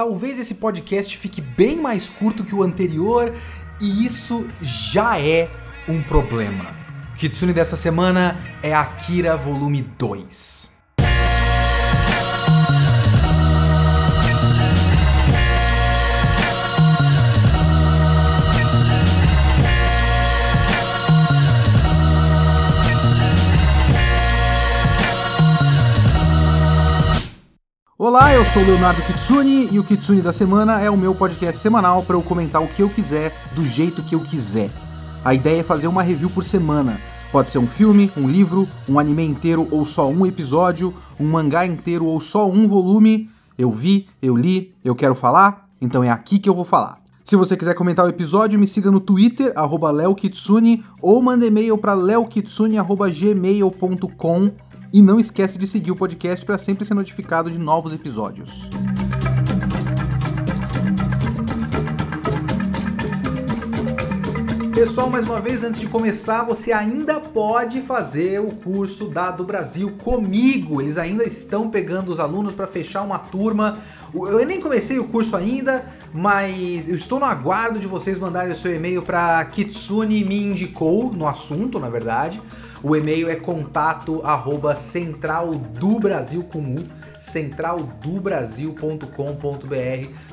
talvez esse podcast fique bem mais curto que o anterior e isso já é um problema. O Kitsune dessa semana é Akira Volume 2. Olá, eu sou Leonardo Kitsune e o Kitsune da Semana é o meu podcast semanal para eu comentar o que eu quiser, do jeito que eu quiser. A ideia é fazer uma review por semana. Pode ser um filme, um livro, um anime inteiro ou só um episódio, um mangá inteiro ou só um volume. Eu vi, eu li, eu quero falar, então é aqui que eu vou falar. Se você quiser comentar o episódio, me siga no Twitter, leokitsune, ou manda e-mail para leokitsune.gmail.com e não esquece de seguir o podcast para sempre ser notificado de novos episódios. Pessoal, mais uma vez, antes de começar, você ainda pode fazer o curso da do Brasil comigo. Eles ainda estão pegando os alunos para fechar uma turma. Eu nem comecei o curso ainda, mas eu estou no aguardo de vocês mandarem o seu e-mail para Kitsune me indicou no assunto, na verdade o e-mail é contato arroba central do Brasil com U,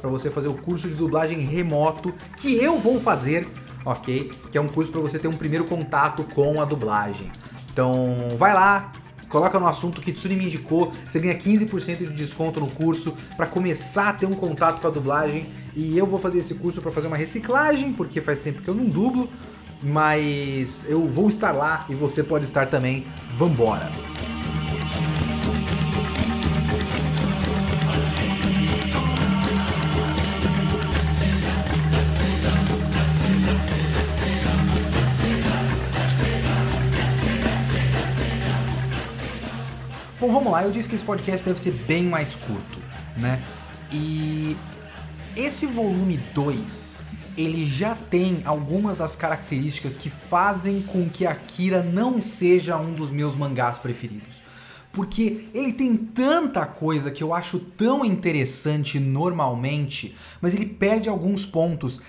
para você fazer o curso de dublagem remoto que eu vou fazer, ok? Que é um curso para você ter um primeiro contato com a dublagem. Então vai lá, coloca no assunto que Tsuni me indicou, você ganha 15% de desconto no curso para começar a ter um contato com a dublagem. E eu vou fazer esse curso para fazer uma reciclagem, porque faz tempo que eu não dublo mas eu vou estar lá e você pode estar também. Vambora! Bom, vamos lá. Eu disse que esse podcast deve ser bem mais curto, né? E esse volume 2 ele já tem algumas das características que fazem com que Akira não seja um dos meus mangás preferidos. Porque ele tem tanta coisa que eu acho tão interessante normalmente, mas ele perde alguns pontos.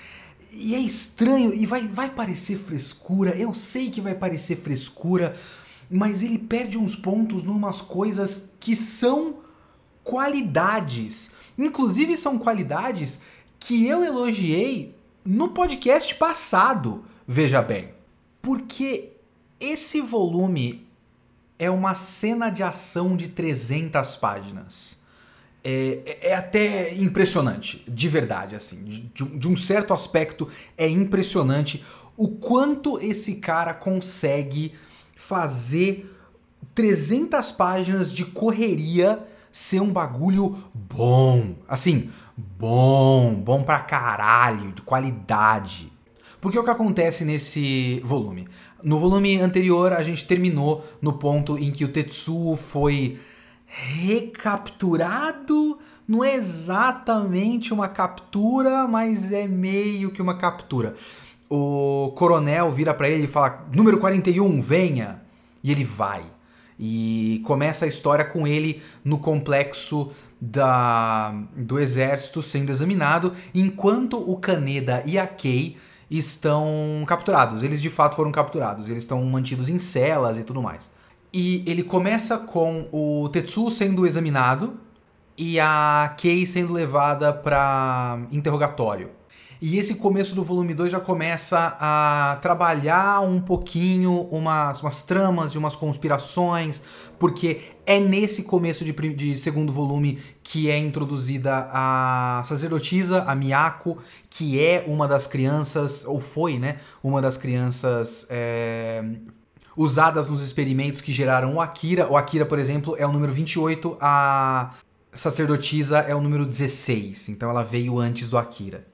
E é estranho, e vai, vai parecer frescura, eu sei que vai parecer frescura, mas ele perde uns pontos numas coisas que são qualidades. Inclusive são qualidades que eu elogiei no podcast passado, veja bem. Porque esse volume é uma cena de ação de 300 páginas. É, é, é até impressionante, de verdade, assim. De, de um certo aspecto, é impressionante o quanto esse cara consegue fazer 300 páginas de correria ser um bagulho bom. Assim, bom, bom pra caralho, de qualidade. Porque o que acontece nesse volume? No volume anterior, a gente terminou no ponto em que o Tetsuo foi recapturado. Não é exatamente uma captura, mas é meio que uma captura. O coronel vira para ele e fala: número 41, venha. E ele vai. E começa a história com ele no complexo da, do exército sendo examinado, enquanto o Kaneda e a Kei estão capturados. Eles de fato foram capturados, eles estão mantidos em celas e tudo mais. E ele começa com o Tetsuo sendo examinado e a Kei sendo levada para interrogatório. E esse começo do volume 2 já começa a trabalhar um pouquinho umas, umas tramas e umas conspirações, porque é nesse começo de, de segundo volume que é introduzida a sacerdotisa, a Miyako, que é uma das crianças, ou foi, né? Uma das crianças é, usadas nos experimentos que geraram o Akira. O Akira, por exemplo, é o número 28, a sacerdotisa é o número 16, então ela veio antes do Akira.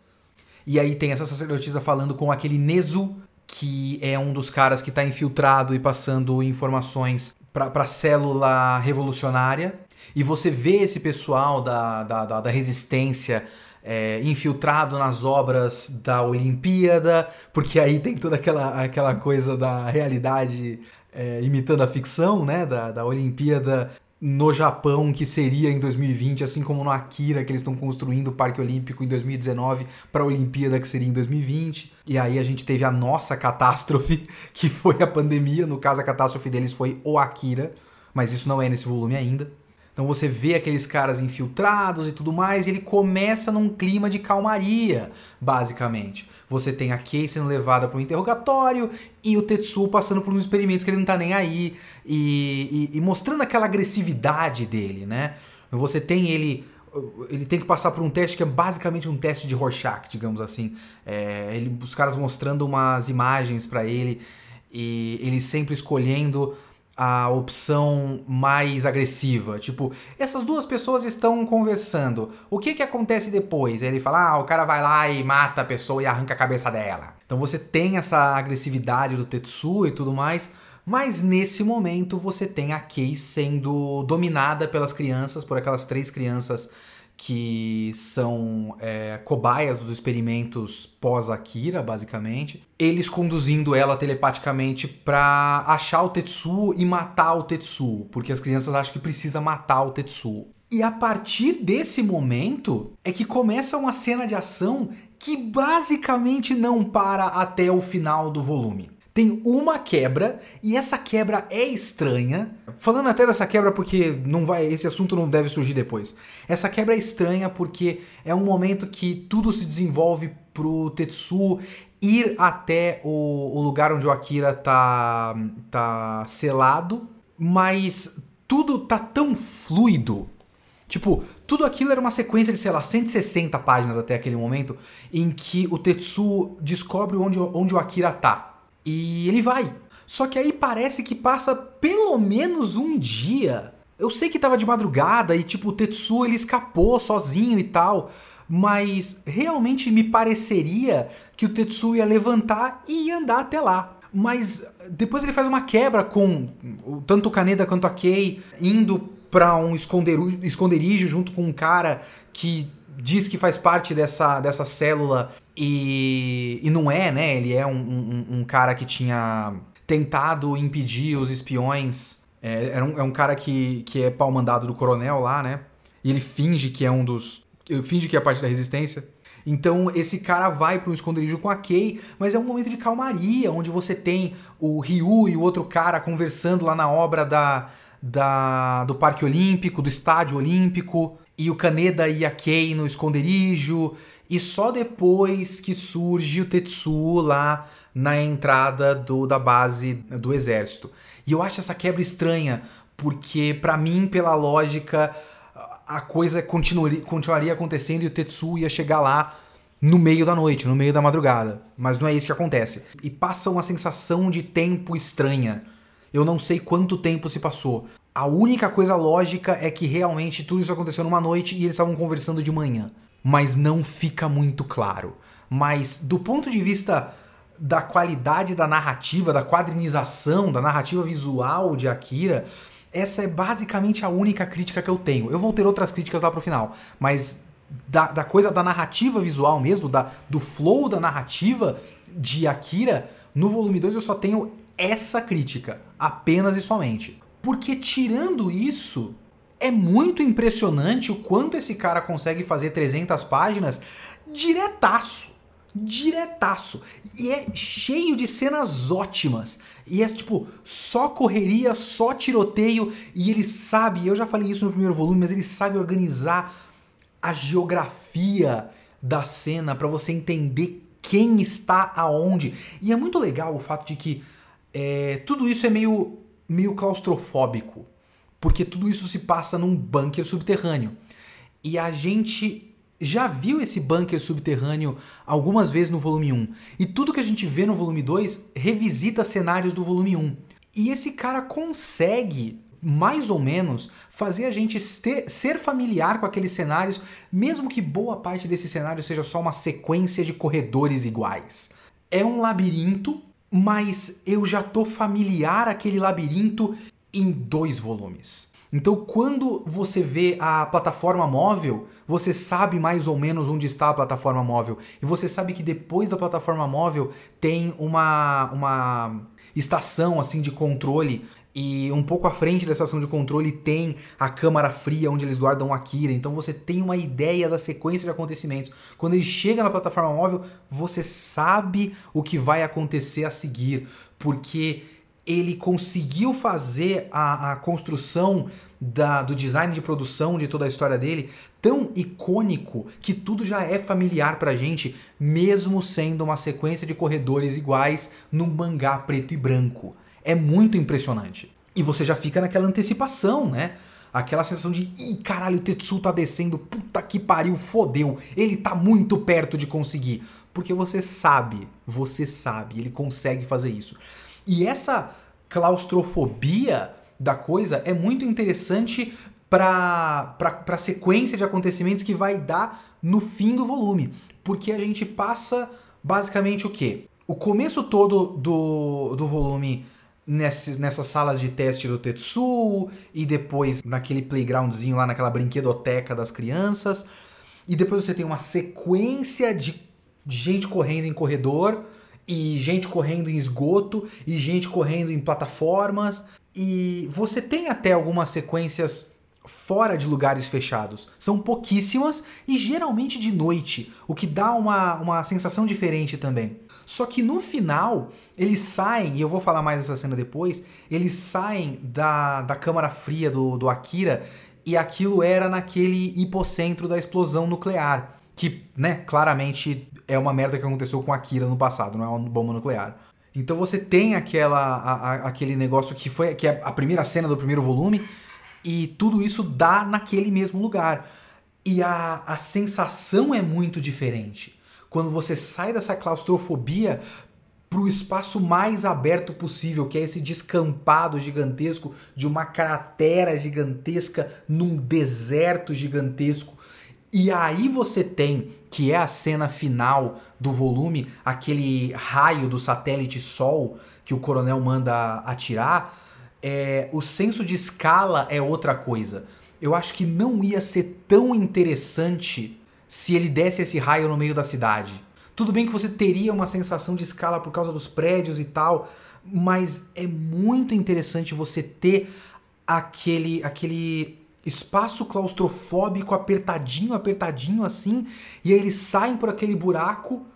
E aí tem essa sacerdotisa falando com aquele Nezu, que é um dos caras que está infiltrado e passando informações para a célula revolucionária. E você vê esse pessoal da, da, da, da resistência é, infiltrado nas obras da Olimpíada, porque aí tem toda aquela, aquela coisa da realidade é, imitando a ficção, né? Da, da Olimpíada no Japão que seria em 2020, assim como no Akira que eles estão construindo o Parque Olímpico em 2019 para a Olimpíada que seria em 2020. E aí a gente teve a nossa catástrofe, que foi a pandemia, no caso a catástrofe deles foi o Akira, mas isso não é nesse volume ainda. Então você vê aqueles caras infiltrados e tudo mais, e ele começa num clima de calmaria, basicamente. Você tem a Kei sendo levada para um interrogatório e o Tetsuo passando por uns experimentos que ele não tá nem aí e, e, e mostrando aquela agressividade dele, né? Você tem ele ele tem que passar por um teste que é basicamente um teste de Rorschach, digamos assim. É, ele, os caras mostrando umas imagens para ele e ele sempre escolhendo a opção mais agressiva. Tipo, essas duas pessoas estão conversando. O que que acontece depois? Ele fala: "Ah, o cara vai lá e mata a pessoa e arranca a cabeça dela". Então você tem essa agressividade do Tetsu e tudo mais, mas nesse momento você tem a Kei sendo dominada pelas crianças, por aquelas três crianças que são é, cobaias dos experimentos pós-Akira, basicamente. Eles conduzindo ela telepaticamente para achar o Tetsuo e matar o Tetsuo, porque as crianças acham que precisa matar o Tetsuo. E a partir desse momento é que começa uma cena de ação que basicamente não para até o final do volume tem uma quebra e essa quebra é estranha. Falando até dessa quebra porque não vai, esse assunto não deve surgir depois. Essa quebra é estranha porque é um momento que tudo se desenvolve pro Tetsu ir até o, o lugar onde o Akira tá tá selado, mas tudo tá tão fluido. Tipo, tudo aquilo era uma sequência de, sei lá, 160 páginas até aquele momento, em que o Tetsu descobre onde, onde o Akira tá. E ele vai. Só que aí parece que passa pelo menos um dia. Eu sei que tava de madrugada e tipo o Tetsu ele escapou sozinho e tal, mas realmente me pareceria que o Tetsu ia levantar e ia andar até lá. Mas depois ele faz uma quebra com tanto o Kaneda quanto a Kei indo para um esconderijo junto com um cara que diz que faz parte dessa, dessa célula e, e não é, né? Ele é um, um, um cara que tinha tentado impedir os espiões. É, é, um, é um cara que, que é pau mandado do coronel lá, né? E ele finge que é um dos. Finge que é parte da resistência. Então esse cara vai para um esconderijo com a Kei, mas é um momento de calmaria, onde você tem o Ryu e o outro cara conversando lá na obra da, da do Parque Olímpico, do Estádio Olímpico, e o Kaneda e a Kei no esconderijo, e só depois que surge o Tetsuo lá na entrada do, da base do exército. E eu acho essa quebra estranha, porque para mim, pela lógica, a coisa continuaria, continuaria acontecendo e o Tetsuo ia chegar lá no meio da noite, no meio da madrugada. Mas não é isso que acontece. E passa uma sensação de tempo estranha. Eu não sei quanto tempo se passou. A única coisa lógica é que realmente tudo isso aconteceu numa noite e eles estavam conversando de manhã mas não fica muito claro. Mas do ponto de vista da qualidade da narrativa, da quadrinização, da narrativa visual de Akira, essa é basicamente a única crítica que eu tenho. Eu vou ter outras críticas lá pro final, mas da, da coisa da narrativa visual mesmo, da, do flow da narrativa de Akira, no volume 2 eu só tenho essa crítica, apenas e somente. Porque tirando isso, é muito impressionante o quanto esse cara consegue fazer 300 páginas diretaço. Diretaço. E é cheio de cenas ótimas. E é tipo, só correria, só tiroteio. E ele sabe, eu já falei isso no primeiro volume, mas ele sabe organizar a geografia da cena para você entender quem está aonde. E é muito legal o fato de que é, tudo isso é meio, meio claustrofóbico porque tudo isso se passa num bunker subterrâneo. E a gente já viu esse bunker subterrâneo algumas vezes no volume 1. E tudo que a gente vê no volume 2 revisita cenários do volume 1. E esse cara consegue, mais ou menos, fazer a gente ser, ser familiar com aqueles cenários, mesmo que boa parte desse cenário seja só uma sequência de corredores iguais. É um labirinto, mas eu já tô familiar aquele labirinto em dois volumes. Então, quando você vê a plataforma móvel, você sabe mais ou menos onde está a plataforma móvel. E você sabe que depois da plataforma móvel tem uma, uma estação assim de controle E um pouco à frente da estação de controle tem a câmara fria onde eles guardam a Akira. Então você tem uma ideia da sequência de acontecimentos. Quando ele chega na plataforma móvel, você sabe o que vai acontecer a seguir. Porque ele conseguiu fazer a, a construção da, do design de produção de toda a história dele tão icônico que tudo já é familiar pra gente, mesmo sendo uma sequência de corredores iguais num mangá preto e branco. É muito impressionante. E você já fica naquela antecipação, né? Aquela sensação de, ih, caralho, o Tetsu tá descendo, puta que pariu, fodeu. Ele tá muito perto de conseguir. Porque você sabe, você sabe, ele consegue fazer isso. E essa claustrofobia da coisa é muito interessante para a sequência de acontecimentos que vai dar no fim do volume. Porque a gente passa basicamente o quê? O começo todo do, do volume nessas, nessas salas de teste do Tetsu, e depois naquele playgroundzinho lá, naquela brinquedoteca das crianças. E depois você tem uma sequência de gente correndo em corredor e gente correndo em esgoto e gente correndo em plataformas. E você tem até algumas sequências fora de lugares fechados. São pouquíssimas e geralmente de noite, o que dá uma, uma sensação diferente também. Só que no final, eles saem, e eu vou falar mais dessa cena depois, eles saem da, da câmara fria do, do Akira e aquilo era naquele hipocentro da explosão nuclear. Que, né, claramente é uma merda que aconteceu com Akira no passado, não é uma bomba nuclear. Então você tem aquela, a, a, aquele negócio que foi que é a primeira cena do primeiro volume, e tudo isso dá naquele mesmo lugar. E a, a sensação é muito diferente. Quando você sai dessa claustrofobia para o espaço mais aberto possível, que é esse descampado gigantesco de uma cratera gigantesca num deserto gigantesco e aí você tem, que é a cena final do volume, aquele raio do satélite Sol que o coronel manda atirar. É, o senso de escala é outra coisa. Eu acho que não ia ser tão interessante se ele desse esse raio no meio da cidade. Tudo bem que você teria uma sensação de escala por causa dos prédios e tal, mas é muito interessante você ter aquele aquele espaço claustrofóbico apertadinho, apertadinho assim, e aí eles saem por aquele buraco.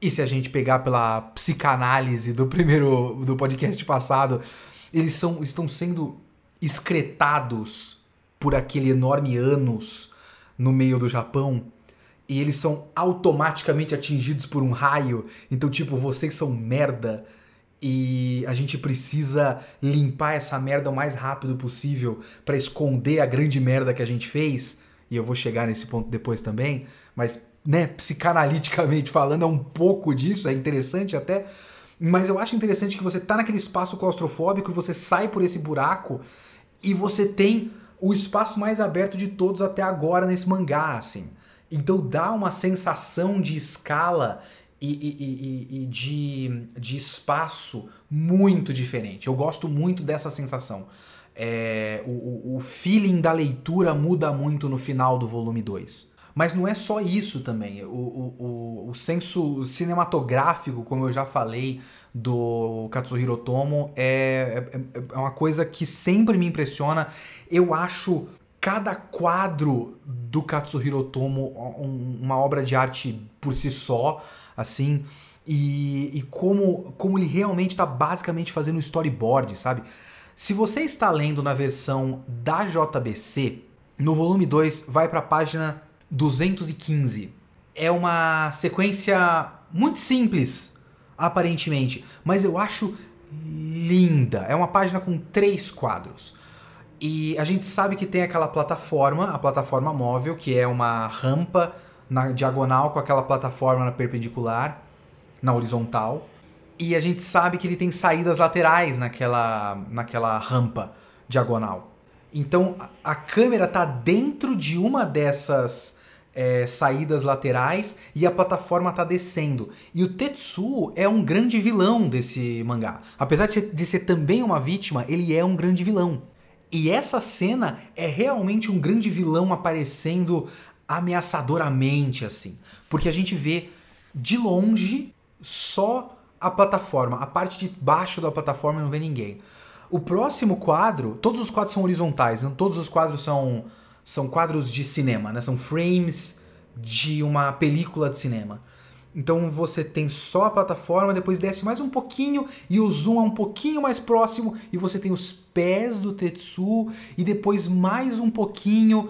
E se a gente pegar pela psicanálise do primeiro do podcast passado, eles são, estão sendo excretados por aquele enorme ânus no meio do Japão. E eles são automaticamente atingidos por um raio. Então, tipo, vocês são merda e a gente precisa limpar essa merda o mais rápido possível para esconder a grande merda que a gente fez. E eu vou chegar nesse ponto depois também, mas, né, psicanaliticamente falando, é um pouco disso, é interessante até. Mas eu acho interessante que você tá naquele espaço claustrofóbico e você sai por esse buraco e você tem o espaço mais aberto de todos até agora nesse mangá, assim. Então dá uma sensação de escala e, e, e, e, de, de espaço muito diferente. Eu gosto muito dessa sensação. É, o, o feeling da leitura muda muito no final do volume 2. Mas não é só isso também. O, o, o, senso cinematográfico, como eu já falei, do Katsuhiro Tomo é, é, é uma coisa que sempre me impressiona. Eu acho cada quadro do Katsuhiro Tomo uma obra de arte por si só assim, e, e como, como ele realmente está basicamente fazendo storyboard, sabe? Se você está lendo na versão da JBC, no volume 2 vai para a página 215. É uma sequência muito simples, aparentemente, mas eu acho linda. É uma página com três quadros. E a gente sabe que tem aquela plataforma, a plataforma móvel, que é uma rampa na diagonal com aquela plataforma na perpendicular, na horizontal. E a gente sabe que ele tem saídas laterais naquela, naquela rampa diagonal. Então a, câmera está dentro de uma dessas é, saídas laterais e a plataforma está descendo. E o Tetsuo é um grande vilão desse mangá. Apesar de ser, de ser também uma vítima, ele é um grande vilão. E essa cena é realmente um grande vilão aparecendo ameaçadoramente assim, porque a gente vê de longe só a plataforma, a parte de baixo da plataforma não vê ninguém. O próximo quadro, todos os quadros são horizontais, então todos os quadros são, são quadros de cinema, né? São frames de uma película de cinema. Então você tem só a plataforma, depois desce mais um pouquinho e o zoom é um pouquinho mais próximo e você tem os pés do Tetsu e depois mais um pouquinho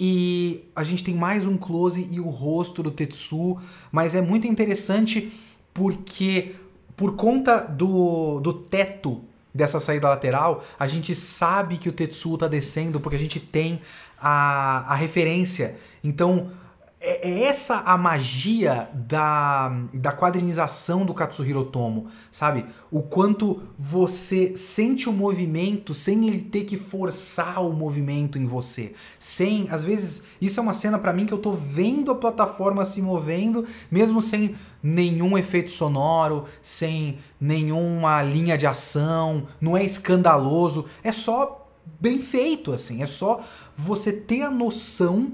e a gente tem mais um close e o rosto do Tetsu, mas é muito interessante porque por conta do, do teto dessa saída lateral, a gente sabe que o Tetsu tá descendo porque a gente tem a, a referência. Então, é, é essa a magia da, da quadrinização do Katsuhiro Tomo, sabe? O quanto você sente o movimento sem ele ter que forçar o movimento em você. Sem, às vezes, isso é uma cena para mim que eu tô vendo a plataforma se movendo, mesmo sem nenhum efeito sonoro, sem nenhuma linha de ação, não é escandaloso, é só bem feito assim, é só você ter a noção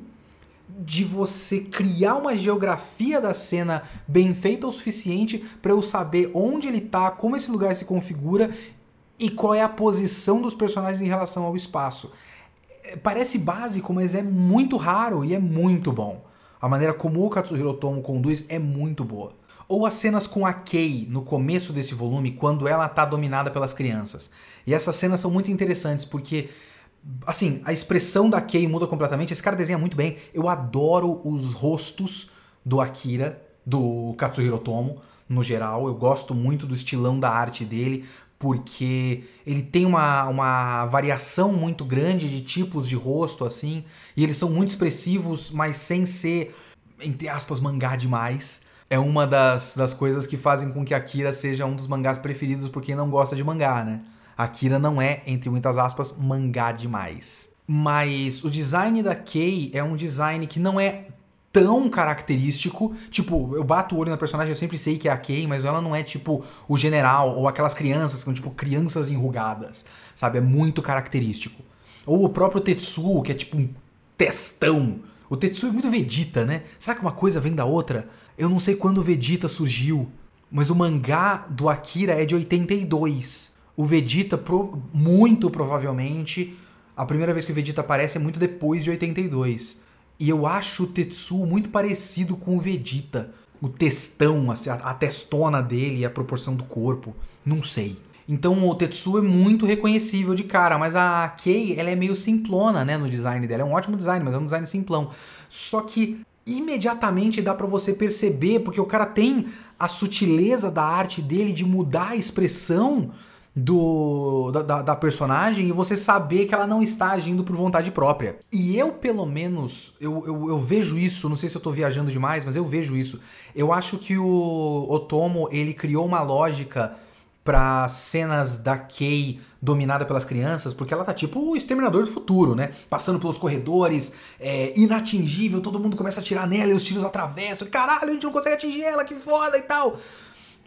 de você criar uma geografia da cena bem feita o suficiente para eu saber onde ele tá, como esse lugar se configura e qual é a posição dos personagens em relação ao espaço. É, parece básico, mas é muito raro e é muito bom. A maneira como o Katsuhiro Tomo conduz é muito boa. Ou as cenas com a Kei no começo desse volume, quando ela tá dominada pelas crianças. E essas cenas são muito interessantes porque Assim, a expressão da Kei muda completamente. Esse cara desenha muito bem. Eu adoro os rostos do Akira, do Katsuhiro Tomo, no geral. Eu gosto muito do estilão da arte dele, porque ele tem uma, uma variação muito grande de tipos de rosto, assim. E eles são muito expressivos, mas sem ser, entre aspas, mangá demais. É uma das, das coisas que fazem com que Akira seja um dos mangás preferidos por quem não gosta de mangá, né? Akira não é, entre muitas aspas, mangá demais. Mas o design da Kei é um design que não é tão característico. Tipo, eu bato o olho na personagem, eu sempre sei que é a Kei, mas ela não é tipo o general ou aquelas crianças que são tipo crianças enrugadas, sabe? É muito característico. Ou o próprio Tetsuo, que é tipo um testão. O Tetsuo é muito Vegeta, né? Será que uma coisa vem da outra? Eu não sei quando o Vegeta surgiu, mas o mangá do Akira é de 82. O Vegeta, pro, muito provavelmente, a primeira vez que o Vegeta aparece é muito depois de 82. E eu acho o Tetsuo muito parecido com o Vegeta. O testão, a, a testona dele e a proporção do corpo. Não sei. Então o Tetsuo é muito reconhecível de cara, mas a Kei, ela é meio simplona, né, no design dela. É um ótimo design, mas é um design simplão. Só que imediatamente dá para você perceber, porque o cara tem a sutileza da arte dele de mudar a expressão do da, da, personagem e você saber que ela não está agindo por vontade própria. E eu, pelo menos, eu, eu, eu, vejo isso, não sei se eu tô viajando demais, mas eu vejo isso. Eu acho que o Otomo, ele criou uma lógica para cenas da Kei dominada pelas crianças, porque ela tá tipo o exterminador do futuro, né? Passando pelos corredores, é, inatingível, todo mundo começa a atirar nela e os tiros atravessam. Caralho, a gente não consegue atingir ela, que foda e tal.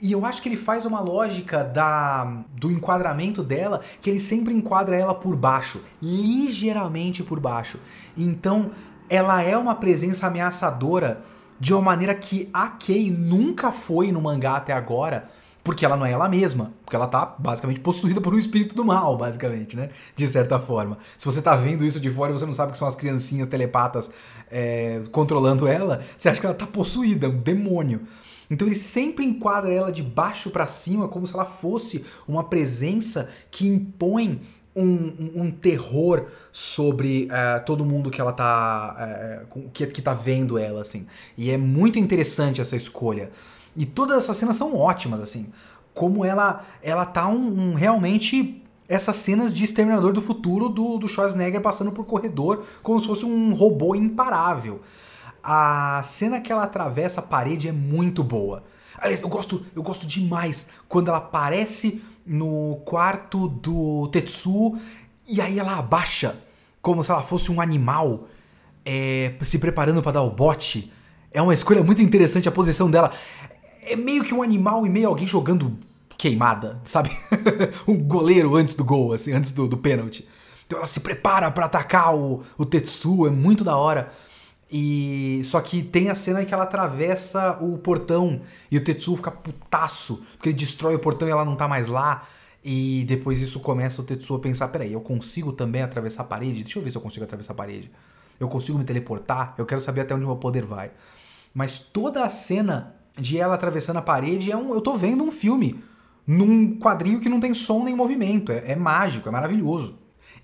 E eu acho que ele faz uma lógica da do enquadramento dela, que ele sempre enquadra ela por baixo, ligeiramente por baixo. Então, ela é uma presença ameaçadora de uma maneira que a Kei nunca foi no mangá até agora, porque ela não é ela mesma, porque ela tá basicamente possuída por um espírito do mal, basicamente, né? De certa forma. Se você tá vendo isso de fora e você não sabe que são as criancinhas telepatas é, controlando ela, você acha que ela tá possuída, um demônio. Então ele sempre enquadra ela de baixo para cima, como se ela fosse uma presença que impõe um, um, um terror sobre uh, todo mundo que ela tá. Uh, que, que tá vendo ela, assim. E é muito interessante essa escolha. E todas essas cenas são ótimas, assim. Como ela, ela tá um, um realmente essas cenas de Exterminador do Futuro do, do Schwarzenegger passando por corredor como se fosse um robô imparável a cena que ela atravessa a parede é muito boa. Aliás, eu gosto, eu gosto demais quando ela aparece no quarto do Tetsu e aí ela abaixa como se ela fosse um animal é, se preparando para dar o bote. É uma escolha muito interessante a posição dela. É meio que um animal e meio alguém jogando queimada, sabe? um goleiro antes do gol, assim, antes do, do pênalti. Então ela se prepara para atacar o, o Tetsu, é muito da hora. E só que tem a cena em que ela atravessa o portão e o Tetsuo fica putaço, porque ele destrói o portão e ela não tá mais lá. E depois isso começa o Tetsuo a pensar: peraí, eu consigo também atravessar a parede? Deixa eu ver se eu consigo atravessar a parede. Eu consigo me teleportar? Eu quero saber até onde o meu poder vai. Mas toda a cena de ela atravessando a parede é um. Eu tô vendo um filme num quadrinho que não tem som nem movimento. É, é mágico, é maravilhoso.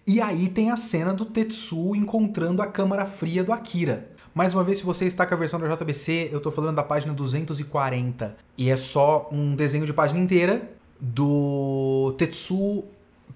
E aí tem a cena do Tetsuo encontrando a câmara fria do Akira. Mais uma vez, se você está com a versão da JBC, eu tô falando da página 240. E é só um desenho de página inteira do Tetsuo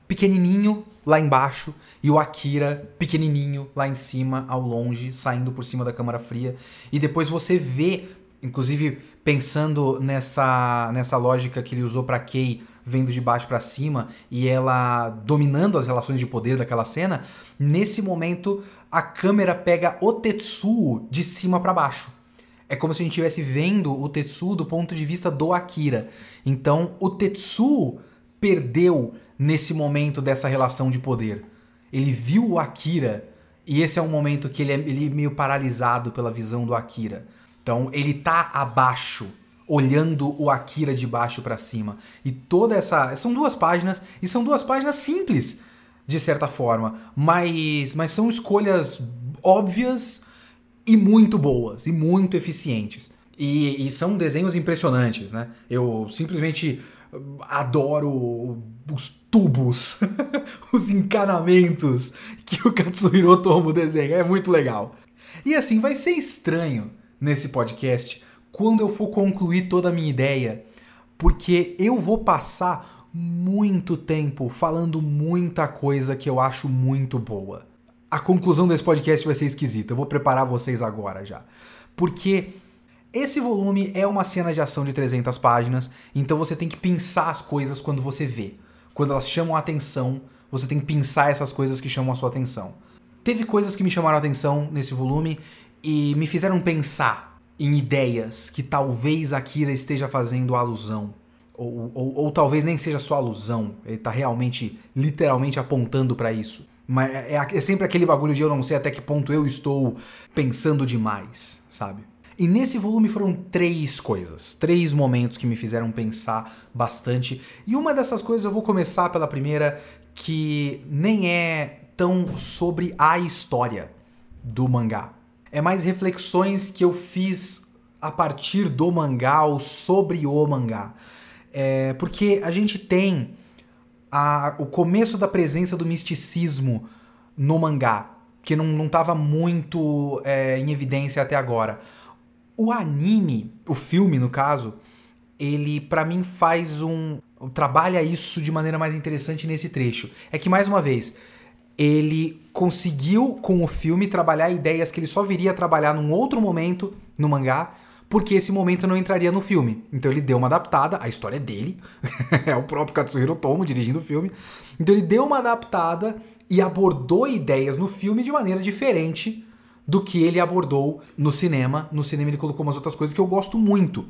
pequenininho lá embaixo e o Akira pequenininho lá em cima, ao longe, saindo por cima da câmara fria. E depois você vê, inclusive pensando nessa, nessa lógica que ele usou para Kei vendo de baixo para cima e ela dominando as relações de poder daquela cena, nesse momento a câmera pega o Tetsuo de cima para baixo. É como se a gente estivesse vendo o Tetsuo do ponto de vista do Akira. Então, o Tetsuo perdeu nesse momento dessa relação de poder. Ele viu o Akira e esse é um momento que ele é, ele é meio paralisado pela visão do Akira. Então, ele tá abaixo, olhando o Akira de baixo para cima. E toda essa. São duas páginas, e são duas páginas simples, de certa forma, mas, mas são escolhas óbvias e muito boas e muito eficientes. E, e são desenhos impressionantes, né? Eu simplesmente adoro os tubos, os encanamentos que o Katsuhiro Otomo desenha. É muito legal. E assim, vai ser estranho nesse podcast quando eu for concluir toda a minha ideia, porque eu vou passar muito tempo falando muita coisa que eu acho muito boa a conclusão desse podcast vai ser esquisita. Eu vou preparar vocês agora já. Porque esse volume é uma cena de ação de 300 páginas, então você tem que pensar as coisas quando você vê. Quando elas chamam a atenção, você tem que pensar essas coisas que chamam a sua atenção. Teve coisas que me chamaram a atenção nesse volume e me fizeram pensar em ideias que talvez Akira esteja fazendo alusão. Ou, ou, ou talvez nem seja só alusão, ele está realmente, literalmente apontando para isso. Mas é, é, é sempre aquele bagulho de eu não sei até que ponto eu estou pensando demais, sabe? E nesse volume foram três coisas, três momentos que me fizeram pensar bastante. E uma dessas coisas eu vou começar pela primeira, que nem é tão sobre a história do mangá. É mais reflexões que eu fiz a partir do mangá ou sobre o mangá. É, porque a gente tem a, o começo da presença do misticismo no mangá, que não estava muito é, em evidência até agora. O anime, o filme no caso, ele para mim faz um trabalha isso de maneira mais interessante nesse trecho. É que mais uma vez, ele conseguiu com o filme trabalhar ideias que ele só viria a trabalhar num outro momento no mangá, porque esse momento não entraria no filme. Então ele deu uma adaptada, a história é dele, é o próprio Katsuhiro Tomo dirigindo o filme. Então ele deu uma adaptada e abordou ideias no filme de maneira diferente do que ele abordou no cinema. No cinema ele colocou umas outras coisas que eu gosto muito.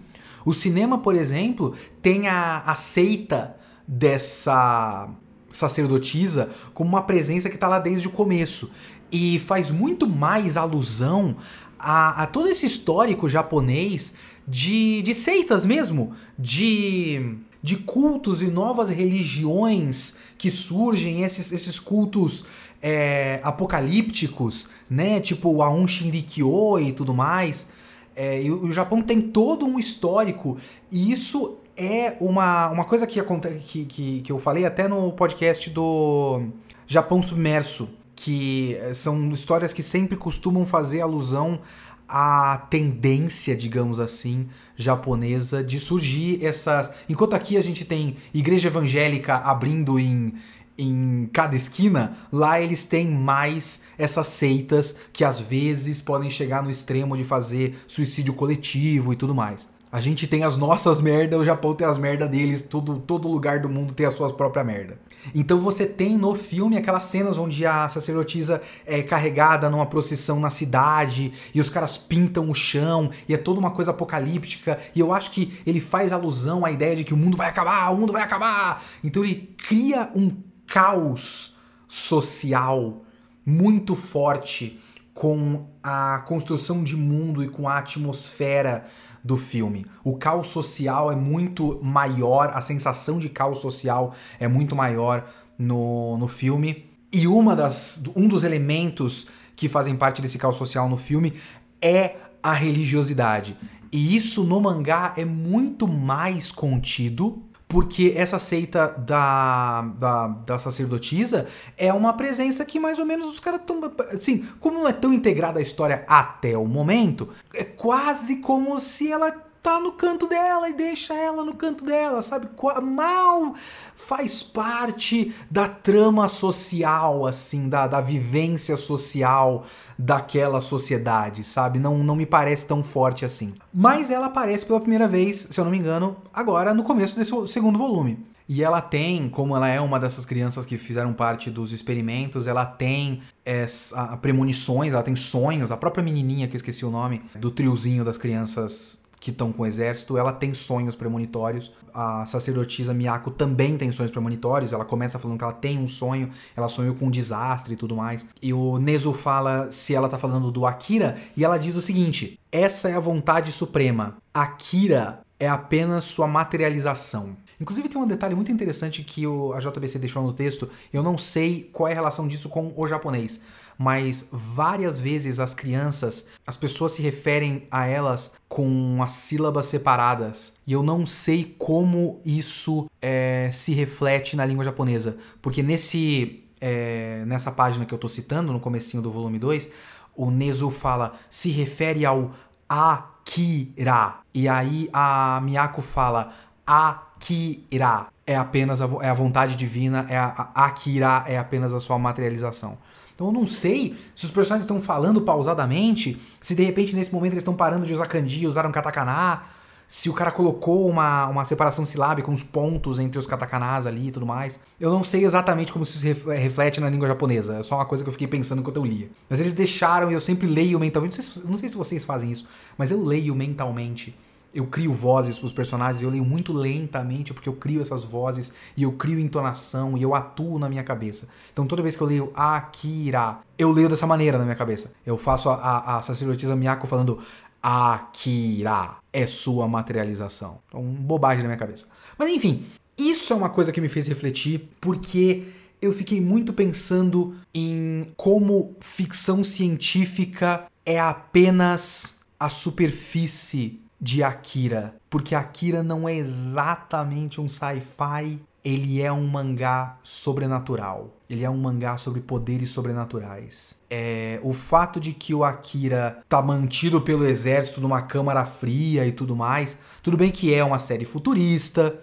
O cinema, por exemplo, tem a, a seita dessa sacerdotisa como uma presença que está lá desde o começo. E faz muito mais alusão a, a todo esse histórico japonês de, de seitas mesmo, de, de cultos e novas religiões que surgem, esses, esses cultos é, apocalípticos, né? Tipo o Aum Shinrikyo e tudo mais. É, e o Japão tem todo um histórico, e isso é uma, uma coisa que, que, que, que eu falei até no podcast do Japão Submerso, que eh, são histórias que sempre costumam fazer alusão à tendência, digamos assim, japonesa de surgir essas. Enquanto aqui a gente tem igreja evangélica abrindo em, em cada esquina, lá eles têm mais essas seitas que às vezes podem chegar no extremo de fazer suicídio coletivo e tudo mais. A gente tem as nossas merdas, o Japão tem as merdas deles, todo, todo lugar do mundo tem a sua própria merda. Então você tem no filme aquelas cenas onde a sacerdotisa é carregada numa procissão na cidade e os caras pintam o chão e é toda uma coisa apocalíptica. E eu acho que ele faz alusão à ideia de que o mundo vai acabar, o mundo vai acabar. Então ele cria um caos social muito forte com a construção de mundo e com a atmosfera do filme. O caos social é muito maior, a sensação de caos social é muito maior no, no filme. E uma das, um dos elementos que fazem parte desse caos social no filme é a religiosidade. E isso no mangá é muito mais contido, porque essa seita da, da, da, sacerdotisa é uma presença que mais ou menos os caras estão. Assim, como não é tão integrada a história até o momento, é quase como se ela tá no canto dela e deixa ela no canto dela, sabe? Mal faz parte da trama social, assim, da, da vivência social daquela sociedade, sabe? Não, não me parece tão forte assim. Mas ela aparece pela primeira vez, se eu não me engano, agora no começo desse segundo volume. E ela tem, como ela é uma dessas crianças que fizeram parte dos experimentos, ela tem essa, premonições, ela tem sonhos. A própria menininha, que eu esqueci o nome, do triozinho das crianças que estão com o exército, ela tem sonhos premonitórios. A sacerdotisa Miyako também tem sonhos premonitórios. Ela começa falando que ela tem um sonho, ela sonhou com um desastre e tudo mais. E o Nezu fala se ela tá falando do Akira, e ela diz o seguinte: essa é a vontade suprema. Akira é apenas sua materialização. Inclusive tem um detalhe muito interessante que o, a JBC deixou no texto, eu não sei qual é a relação disso com o japonês, mas várias vezes as crianças, as pessoas se referem a elas com as sílabas separadas. E eu não sei como isso é, se reflete na língua japonesa. Porque nesse, é, nessa página que eu estou citando, no comecinho do volume 2, o Nezu fala, se refere ao Akira. E aí a Miyako fala, Akira é apenas a, é a vontade divina, é a, a Akira é apenas a sua materialização. Então eu não sei se os personagens estão falando pausadamente, se de repente nesse momento eles estão parando de usar kanji usaram katakana, se o cara colocou uma, uma separação silábica, uns pontos entre os katakanas ali e tudo mais. Eu não sei exatamente como isso se reflete na língua japonesa, é só uma coisa que eu fiquei pensando enquanto eu lia. Mas eles deixaram e eu sempre leio mentalmente, não sei, se, não sei se vocês fazem isso, mas eu leio mentalmente eu crio vozes para os personagens, eu leio muito lentamente porque eu crio essas vozes e eu crio entonação e eu atuo na minha cabeça. Então toda vez que eu leio Akira, eu leio dessa maneira na minha cabeça. Eu faço a, a, a sacerdotisa Miyako falando Akira é sua materialização. Então, bobagem na minha cabeça. Mas enfim, isso é uma coisa que me fez refletir porque eu fiquei muito pensando em como ficção científica é apenas a superfície de Akira, porque Akira não é exatamente um sci-fi, ele é um mangá sobrenatural. Ele é um mangá sobre poderes sobrenaturais. É, o fato de que o Akira tá mantido pelo exército numa câmara fria e tudo mais, tudo bem que é uma série futurista,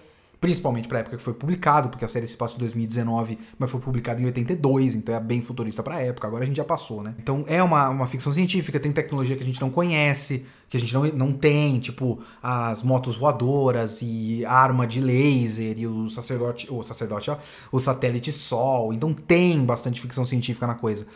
principalmente para a época que foi publicado, porque a série se passa em 2019, mas foi publicada em 82, então é bem futurista para a época, agora a gente já passou, né? Então é uma, uma ficção científica, tem tecnologia que a gente não conhece, que a gente não, não tem, tipo as motos voadoras e arma de laser e o sacerdote, o sacerdote, ó, o satélite Sol, então tem bastante ficção científica na coisa.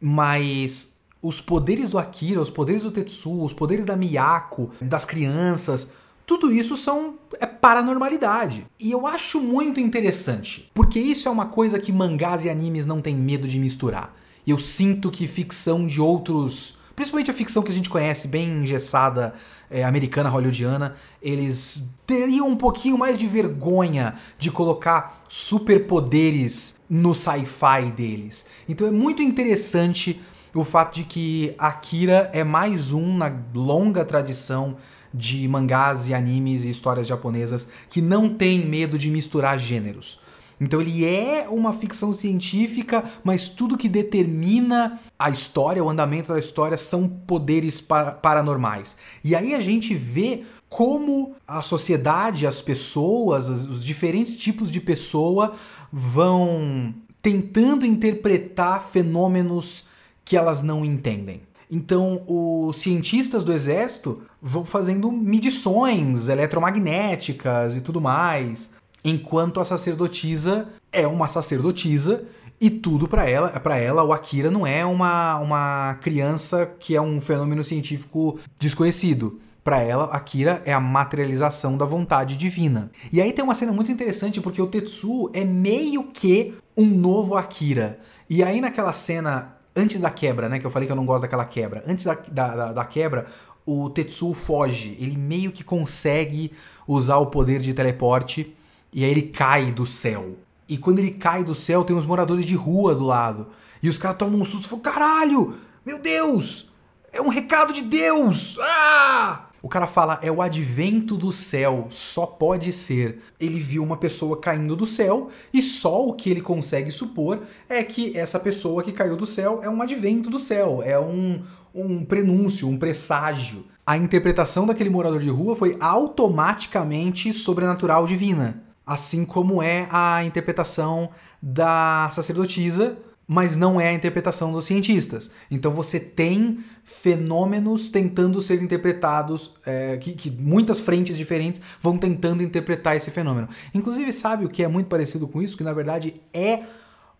Mas os poderes do Akira, os poderes do Tetsu, os poderes da Miyako, das crianças, tudo isso são é paranormalidade. E eu acho muito interessante, porque isso é uma coisa que mangás e animes não têm medo de misturar. Eu sinto que ficção de outros, principalmente a ficção que a gente conhece, bem engessada, é, americana, hollywoodiana, eles teriam um pouquinho mais de vergonha de colocar superpoderes no sci-fi deles. Então é muito interessante o fato de que Akira é mais um na longa tradição de mangás e animes e histórias japonesas que não tem medo de misturar gêneros. Então ele é uma ficção científica, mas tudo que determina a história, o andamento da história, são poderes paranormais. E aí a gente vê como a sociedade, as pessoas, os diferentes tipos de pessoa vão tentando interpretar fenômenos que elas não entendem. Então, os cientistas do exército vão fazendo medições eletromagnéticas e tudo mais, enquanto a sacerdotisa é uma sacerdotisa e tudo para ela, para ela o Akira não é uma, uma criança que é um fenômeno científico desconhecido. Para ela, Akira é a materialização da vontade divina. E aí tem uma cena muito interessante porque o Tetsu é meio que um novo Akira. E aí naquela cena Antes da quebra, né? Que eu falei que eu não gosto daquela quebra. Antes da, da, da, quebra, o Tetsuo foge. Ele meio que consegue usar o poder de teleporte e aí ele cai do céu. E quando ele cai do céu, tem os moradores de rua do lado. E os caras tomam um susto e falam: caralho! Meu Deus! É um recado de Deus! Ah! O cara fala, é o advento do céu, só pode ser. Ele viu uma pessoa caindo do céu e só o que ele consegue supor é que essa pessoa que caiu do céu é um advento do céu, é um, um prenúncio, um presságio. A interpretação daquele morador de rua foi automaticamente sobrenatural divina, assim como é a interpretação da sacerdotisa mas não é a interpretação dos cientistas. Então você tem fenômenos tentando ser interpretados, é, que, que, muitas frentes diferentes vão tentando interpretar esse fenômeno. Inclusive, sabe o que é muito parecido com isso? Que na verdade é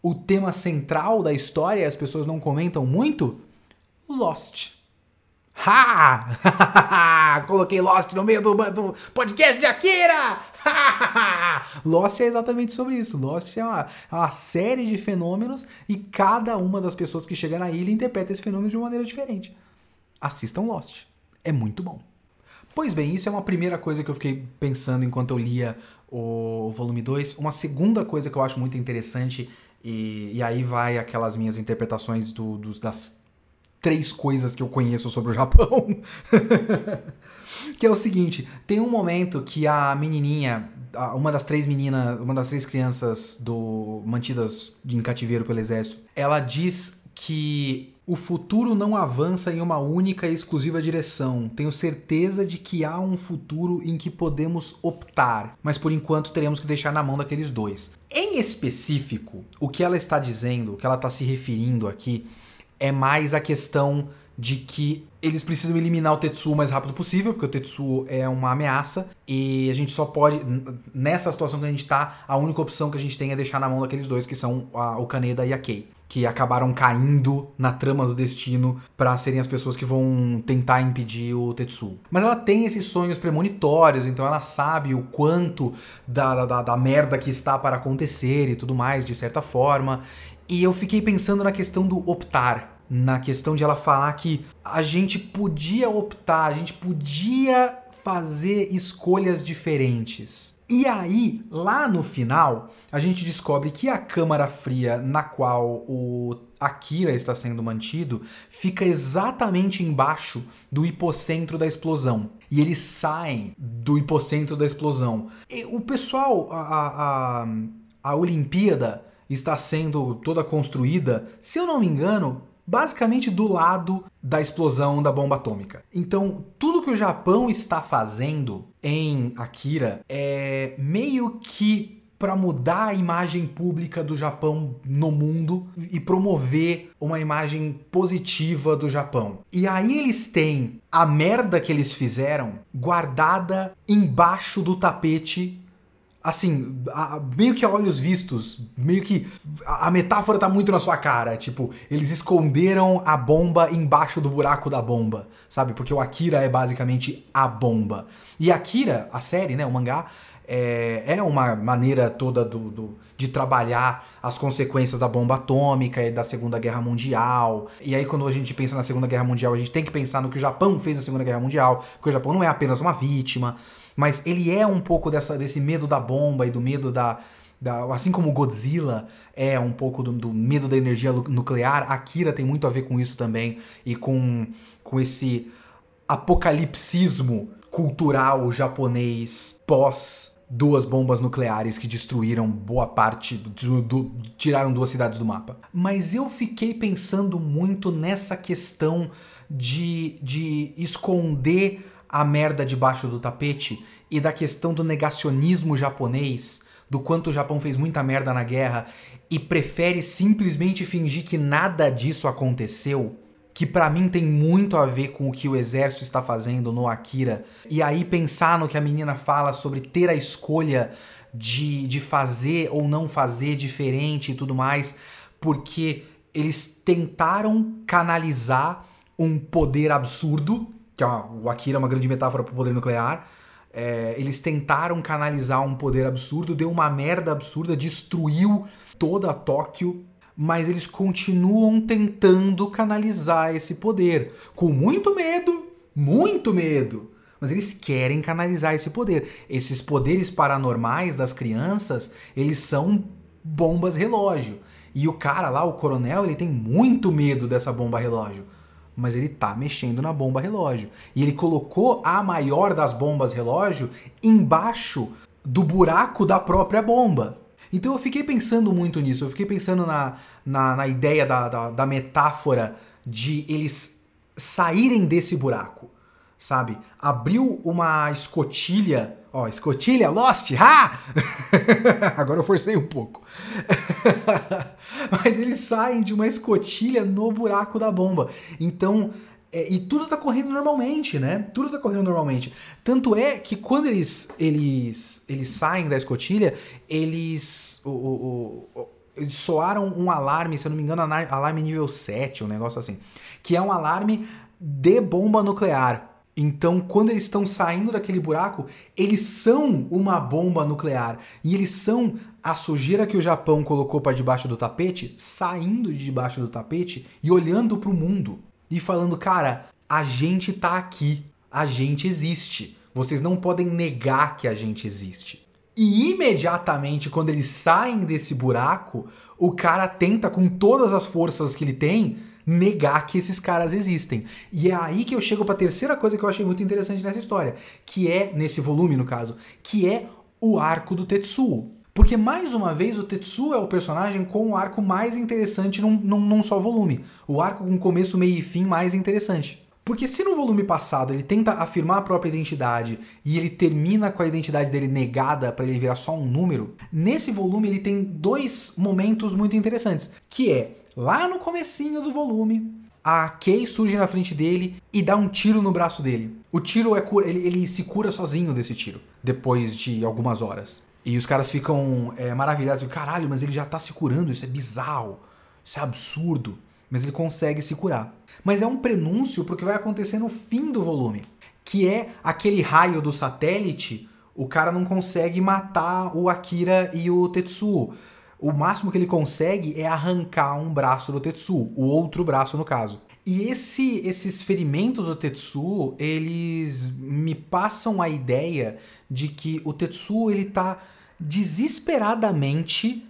o tema central da história as pessoas não comentam muito? Lost. Ha! Coloquei Lost no meio do, do podcast de Akira! Lost é exatamente sobre isso. Lost é uma, é uma, série de fenômenos e cada uma das pessoas que chega na ilha interpreta esse fenômeno de uma maneira diferente. Assistam Lost. É muito bom. Pois bem, isso é uma primeira coisa que eu fiquei pensando enquanto eu lia o volume 2. Uma segunda coisa que eu acho muito interessante, e, e aí vai aquelas minhas interpretações do, dos, das três coisas que eu conheço sobre o Japão. que é o seguinte, tem um momento que a menininha, uma das três meninas, uma das três crianças do mantidas em cativeiro pelo exército, ela diz que o futuro não avança em uma única e exclusiva direção. Tenho certeza de que há um futuro em que podemos optar, mas por enquanto teremos que deixar na mão daqueles dois. Em específico, o que ela está dizendo, o que ela está se referindo aqui, é mais a questão de que eles precisam eliminar o Tetsuo o mais rápido possível, porque o Tetsuo é uma ameaça e a gente só pode nessa situação que a gente tá, a única opção que a gente tem é deixar na mão daqueles dois que são a, o Kaneda e a Kei, que acabaram caindo na trama do destino para serem as pessoas que vão tentar impedir o Tetsuo. Mas ela tem esses sonhos premonitórios, então ela sabe o quanto da, da, da merda que está para acontecer e tudo mais, de certa forma. E eu fiquei pensando na questão do optar, na questão de ela falar que a gente podia optar, a gente podia fazer escolhas diferentes. E aí, lá no final, a gente descobre que a câmara fria na qual o Akira está sendo mantido fica exatamente embaixo do hipocentro da explosão. E eles saem do hipocentro da explosão. E o pessoal, a, a, a Olimpíada está sendo toda construída, se eu não me engano, basicamente do lado da explosão da bomba atômica. Então, tudo que o Japão está fazendo em Akira é meio que para mudar a imagem pública do Japão no mundo e promover uma imagem positiva do Japão. E aí eles têm a merda que eles fizeram guardada embaixo do tapete assim, a, meio que a olhos vistos, meio que a, a, metáfora tá muito na sua cara, tipo, eles esconderam a bomba embaixo do buraco da bomba, sabe? Porque o Akira é basicamente a bomba. E Akira, a série, né, o mangá, é, é uma maneira toda do, do, de trabalhar as consequências da bomba atômica e da Segunda Guerra Mundial. E aí, quando a gente pensa na Segunda Guerra Mundial, a gente tem que pensar no que o Japão fez na Segunda Guerra Mundial, porque o Japão não é apenas uma vítima, mas ele é um pouco dessa, desse medo da bomba e do medo da, da, assim como Godzilla é um pouco do, do, medo da energia nuclear, Akira tem muito a ver com isso também e com, com esse apocalipsismo cultural japonês pós duas bombas nucleares que destruíram boa parte do, do, tiraram duas cidades do mapa. Mas eu fiquei pensando muito nessa questão de, de esconder a merda debaixo do tapete e da questão do negacionismo japonês, do quanto o Japão fez muita merda na guerra e prefere simplesmente fingir que nada disso aconteceu, que para mim tem muito a ver com o que o exército está fazendo no Akira. E aí pensar no que a menina fala sobre ter a escolha de, de fazer ou não fazer diferente e tudo mais, porque eles tentaram canalizar um poder absurdo que é uma, o Akira é uma grande metáfora para o poder nuclear. É, eles tentaram canalizar um poder absurdo, deu uma merda absurda, destruiu toda a Tóquio, mas eles continuam tentando canalizar esse poder com muito medo, muito medo. Mas eles querem canalizar esse poder. Esses poderes paranormais das crianças, eles são bombas relógio. E o cara lá, o coronel, ele tem muito medo dessa bomba relógio. Mas ele tá mexendo na bomba relógio. E ele colocou a maior das bombas relógio embaixo do buraco da própria bomba. Então eu fiquei pensando muito nisso. Eu fiquei pensando na, na, na ideia da, da, da metáfora de eles saírem desse buraco sabe? Abriu uma escotilha, ó, escotilha, Lost, ha! Agora eu forcei um pouco. Mas eles saem de uma escotilha no buraco da bomba. Então, é, e tudo tá correndo normalmente, né? Tudo tá correndo normalmente. Tanto é que quando eles eles eles saem da escotilha, eles o, o, o eles soaram um alarme, se eu não me engano, alarme nível 7, um negócio assim, que é um alarme de bomba nuclear. Então, quando eles estão saindo daquele buraco, eles são uma bomba nuclear. E eles são a sujeira que o Japão colocou para debaixo do tapete, saindo de debaixo do tapete e olhando para o mundo e falando: cara, a gente tá aqui, a gente existe. Vocês não podem negar que a gente existe. E imediatamente, quando eles saem desse buraco, o cara tenta, com todas as forças que ele tem, negar que esses caras existem. E é aí que eu chego para a terceira coisa que eu achei muito interessante nessa história, que é nesse volume no caso, que é o arco do Tetsuo. Porque, mais uma vez, o Tetsuo é o personagem com o arco mais interessante num, num, num, só volume. O arco com começo, meio e fim mais interessante. Porque se no volume passado ele tenta afirmar a própria identidade e ele termina com a identidade dele negada para ele virar só um número, nesse volume ele tem dois momentos muito interessantes, que é lá no comecinho do volume, a Kay surge na frente dele e dá um tiro no braço dele. O tiro é cura, ele, ele se cura sozinho desse tiro, depois de algumas horas. E os caras ficam é, maravilhados, caralho, mas ele já tá se curando, isso é bizarro, isso é absurdo. Mas ele consegue se curar. Mas é um prenúncio pro que vai acontecer no fim do volume, que é aquele raio do satélite, o cara não consegue matar o Akira e o Tetsuo o máximo que ele consegue é arrancar um braço do Tetsu, o outro braço no caso. E esse, esses ferimentos do Tetsu, eles me passam a ideia de que o Tetsu ele tá desesperadamente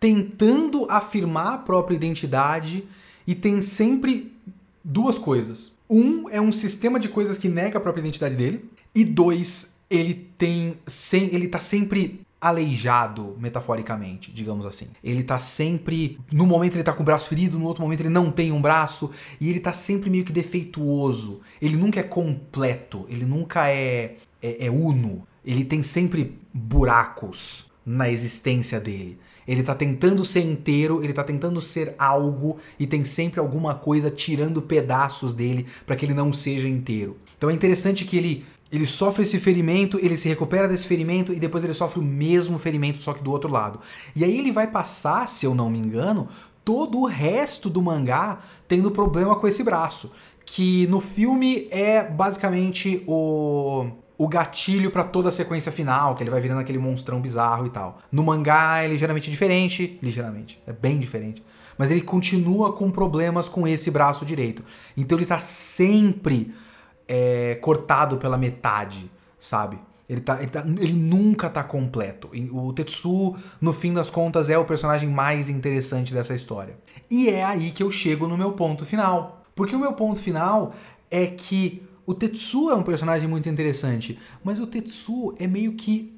tentando afirmar a própria identidade e tem sempre duas coisas. Um é um sistema de coisas que nega a própria identidade dele e dois, ele tem sem ele tá sempre aleijado, metaforicamente, digamos assim. Ele tá sempre. No momento ele tá com o braço ferido, no outro momento ele não tem um braço, e ele tá sempre meio que defeituoso. Ele nunca é completo, ele nunca é, é, é uno. Ele tem sempre buracos na existência dele. Ele tá tentando ser inteiro, ele tá tentando ser algo e tem sempre alguma coisa tirando pedaços dele para que ele não seja inteiro. Então é interessante que ele ele sofre esse ferimento, ele se recupera desse ferimento e depois ele sofre o mesmo ferimento, só que do outro lado. E aí ele vai passar, se eu não me engano, todo o resto do mangá tendo problema com esse braço. Que no filme é basicamente o, o gatilho para toda a sequência final, que ele vai virando aquele monstrão bizarro e tal. No mangá é ligeiramente diferente, ligeiramente, é bem diferente. Mas ele continua com problemas com esse braço direito. Então ele tá sempre é, cortado pela metade, sabe? Ele, tá, ele, tá, ele nunca tá completo. O Tetsu, no fim das contas, é o personagem mais interessante dessa história. E é aí que eu chego no meu ponto final. Porque o meu ponto final é que o Tetsu é um personagem muito interessante, mas o Tetsu é meio que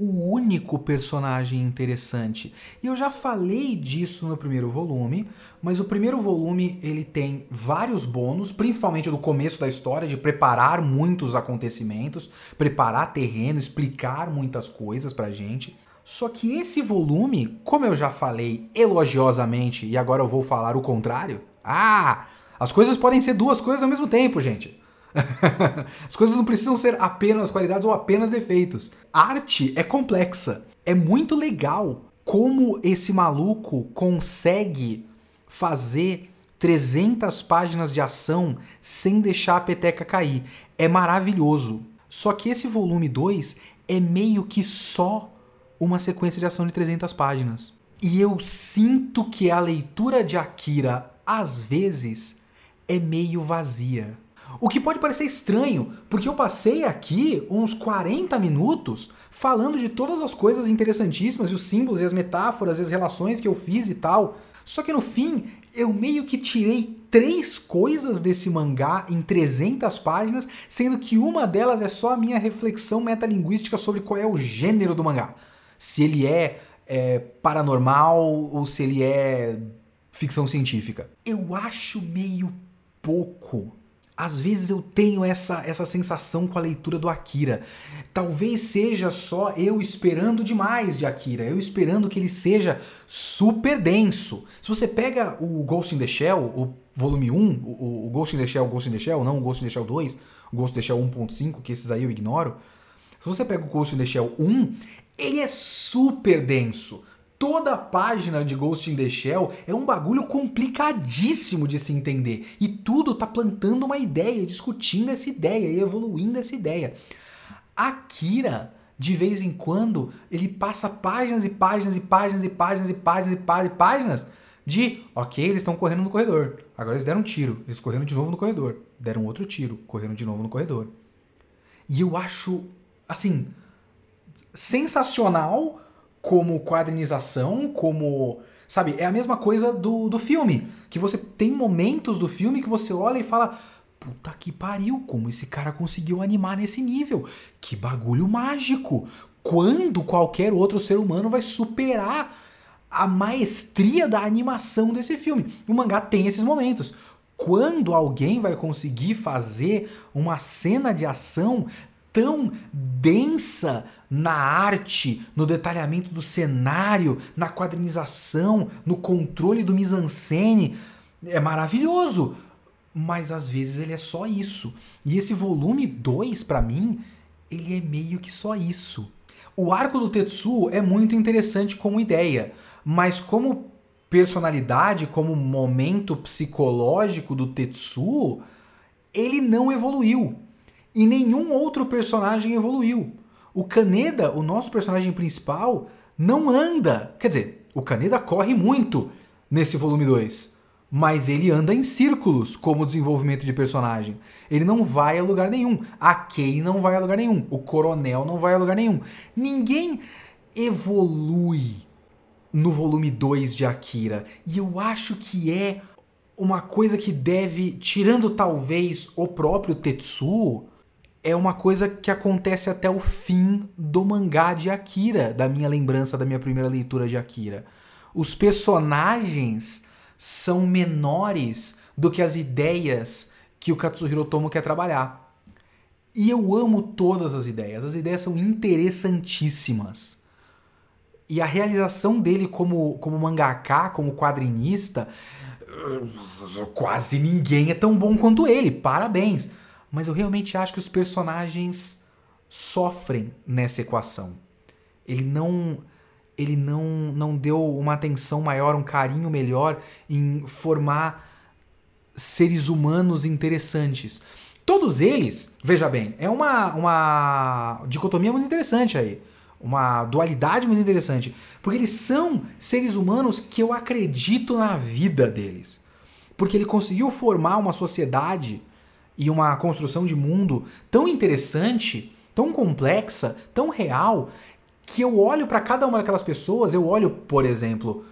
o único personagem interessante. E eu já falei disso no primeiro volume, mas o primeiro volume ele tem vários bônus, principalmente do começo da história, de preparar muitos acontecimentos, preparar terreno, explicar muitas coisas pra gente. Só que esse volume, como eu já falei elogiosamente e agora eu vou falar o contrário, ah, as coisas podem ser duas coisas ao mesmo tempo, gente. As coisas não precisam ser apenas qualidades ou apenas defeitos. arte é complexa. É muito legal como esse maluco consegue fazer 300 páginas de ação sem deixar a peteca cair. É maravilhoso. Só que esse volume 2 é meio que só uma sequência de ação de 300 páginas. E eu sinto que a leitura de Akira, às vezes, é meio vazia. O que pode parecer estranho, porque eu passei aqui uns 40 minutos falando de todas as coisas interessantíssimas, e os símbolos, e as metáforas, e as relações que eu fiz e tal. Só que no fim, eu meio que tirei três coisas desse mangá em 300 páginas, sendo que uma delas é só a minha reflexão metalinguística sobre qual é o gênero do mangá. Se ele é, é paranormal ou se ele é ficção científica. Eu acho meio pouco às vezes eu tenho essa, essa sensação com a leitura do Akira. Talvez seja só eu esperando demais de Akira, eu esperando que ele seja super denso. Se você pega o Ghost in the Shell, o volume 1, o, o Ghost in the Shell, Ghost in the Shell, não o Ghost in the Shell 2, o Ghost in the Shell 1.5, que esses aí eu ignoro. Se você pega o Ghost in the Shell 1, ele é super denso toda a página de Ghost in the Shell é um bagulho complicadíssimo de se entender. E tudo tá plantando uma ideia, discutindo essa ideia e evoluindo essa ideia. Akira, de vez em quando, ele passa páginas e páginas e páginas e páginas e páginas e páginas e páginas de, ok, eles estão correndo no corredor. Agora eles deram um tiro, eles correram de novo no corredor. Deram outro tiro, correram de novo no corredor. E eu acho, assim, sensacional como quadrinização, como. Sabe, é a mesma coisa do, do filme. Que você tem momentos do filme que você olha e fala. Puta que pariu, como esse cara conseguiu animar nesse nível? Que bagulho mágico! Quando qualquer outro ser humano vai superar a maestria da animação desse filme? O mangá tem esses momentos. Quando alguém vai conseguir fazer uma cena de ação tão densa na arte, no detalhamento do cenário, na quadrinização, no controle do mise-en-scène. É maravilhoso, mas às vezes ele é só isso. E esse volume 2, para mim, ele é meio que só isso. O arco do Tetsuo é muito interessante como ideia, mas como personalidade, como momento psicológico do Tetsuo, ele não evoluiu. E nenhum outro personagem evoluiu. O Kaneda, o nosso personagem principal, não anda. Quer dizer, o Kaneda corre muito nesse volume 2. Mas ele anda em círculos como desenvolvimento de personagem. Ele não vai a lugar nenhum. A Kei não vai a lugar nenhum. O Coronel não vai a lugar nenhum. Ninguém evolui no volume 2 de Akira. E eu acho que é uma coisa que deve, tirando talvez o próprio Tetsuo, é uma coisa que acontece até o fim do mangá de Akira, da minha lembrança da minha primeira leitura de Akira. Os personagens são menores do que as ideias que o Katsuhiro Tomo quer trabalhar. E eu amo todas as ideias, as ideias são interessantíssimas. E a realização dele como, como mangaka, como quadrinista, quase ninguém é tão bom quanto ele. Parabéns mas eu realmente acho que os personagens sofrem nessa equação. Ele não ele não não deu uma atenção maior, um carinho melhor em formar seres humanos interessantes. Todos eles, veja bem, é uma, uma dicotomia muito interessante aí. Uma dualidade muito interessante. Porque eles são seres humanos que eu acredito na vida deles. Porque ele conseguiu formar uma sociedade e uma construção de mundo tão interessante, tão complexa, tão real, que eu olho para cada uma daquelas pessoas, eu olho, por exemplo,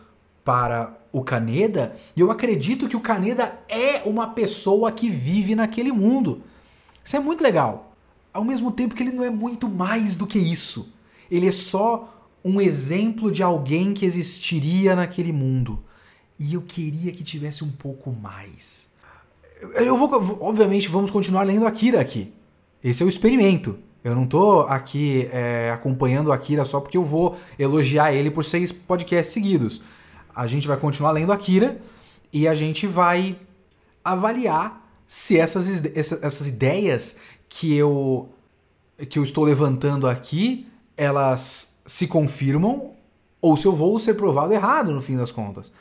para o Kaneda e eu acredito que o Kaneda é uma pessoa que vive naquele mundo. Isso é muito legal. Ao mesmo tempo que ele não é muito mais do que isso. Ele é só um exemplo de alguém que existiria naquele mundo. E eu queria que tivesse um pouco mais. Eu vou, obviamente, vamos continuar lendo Akira aqui. Esse é o experimento. Eu não tô aqui é, acompanhando Akira só porque eu vou elogiar ele por seis podcasts seguidos. A gente vai continuar lendo Akira e a gente vai avaliar se essas, essas ideias que eu, que eu estou levantando aqui, elas se confirmam ou se eu vou ser provado errado no fim das contas.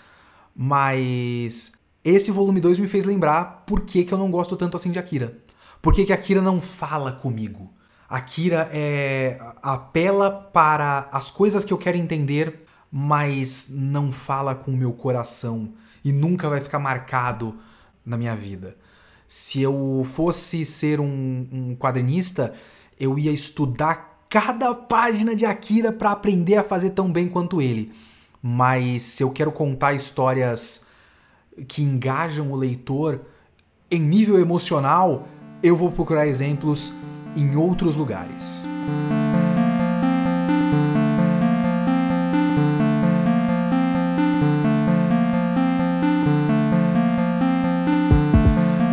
Mas esse volume 2 me fez lembrar por que, que eu não gosto tanto assim de Akira. Por que, que Akira não fala comigo? Akira é, apela para as coisas que eu quero entender, mas não fala com o meu coração e nunca vai ficar marcado na minha vida. Se eu fosse ser um, um quadrinista, eu ia estudar cada página de Akira para aprender a fazer tão bem quanto ele. Mas se eu quero contar histórias que engajam o leitor em nível emocional, eu vou procurar exemplos em outros lugares.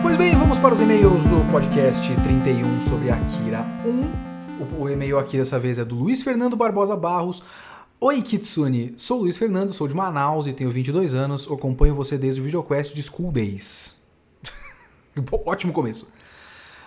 Pois bem, vamos para os e-mails do podcast 31 sobre Akira 1. O e-mail aqui dessa vez é do Luiz Fernando Barbosa Barros. Oi Kitsune, sou Luiz Fernando, sou de Manaus e tenho 22 anos. Acompanho você desde o videoquest de School Days. Ótimo começo.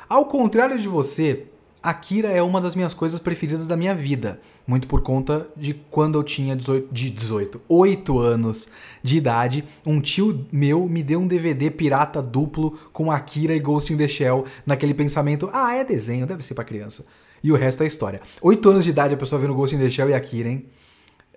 Ao contrário de você, Akira é uma das minhas coisas preferidas da minha vida. Muito por conta de quando eu tinha 18, de 18, 8 anos de idade, um tio meu me deu um DVD pirata duplo com Akira e Ghost in the Shell, naquele pensamento, ah, é desenho, deve ser para criança. E o resto é história. 8 anos de idade a pessoa vendo Ghost in the Shell e Akira, hein?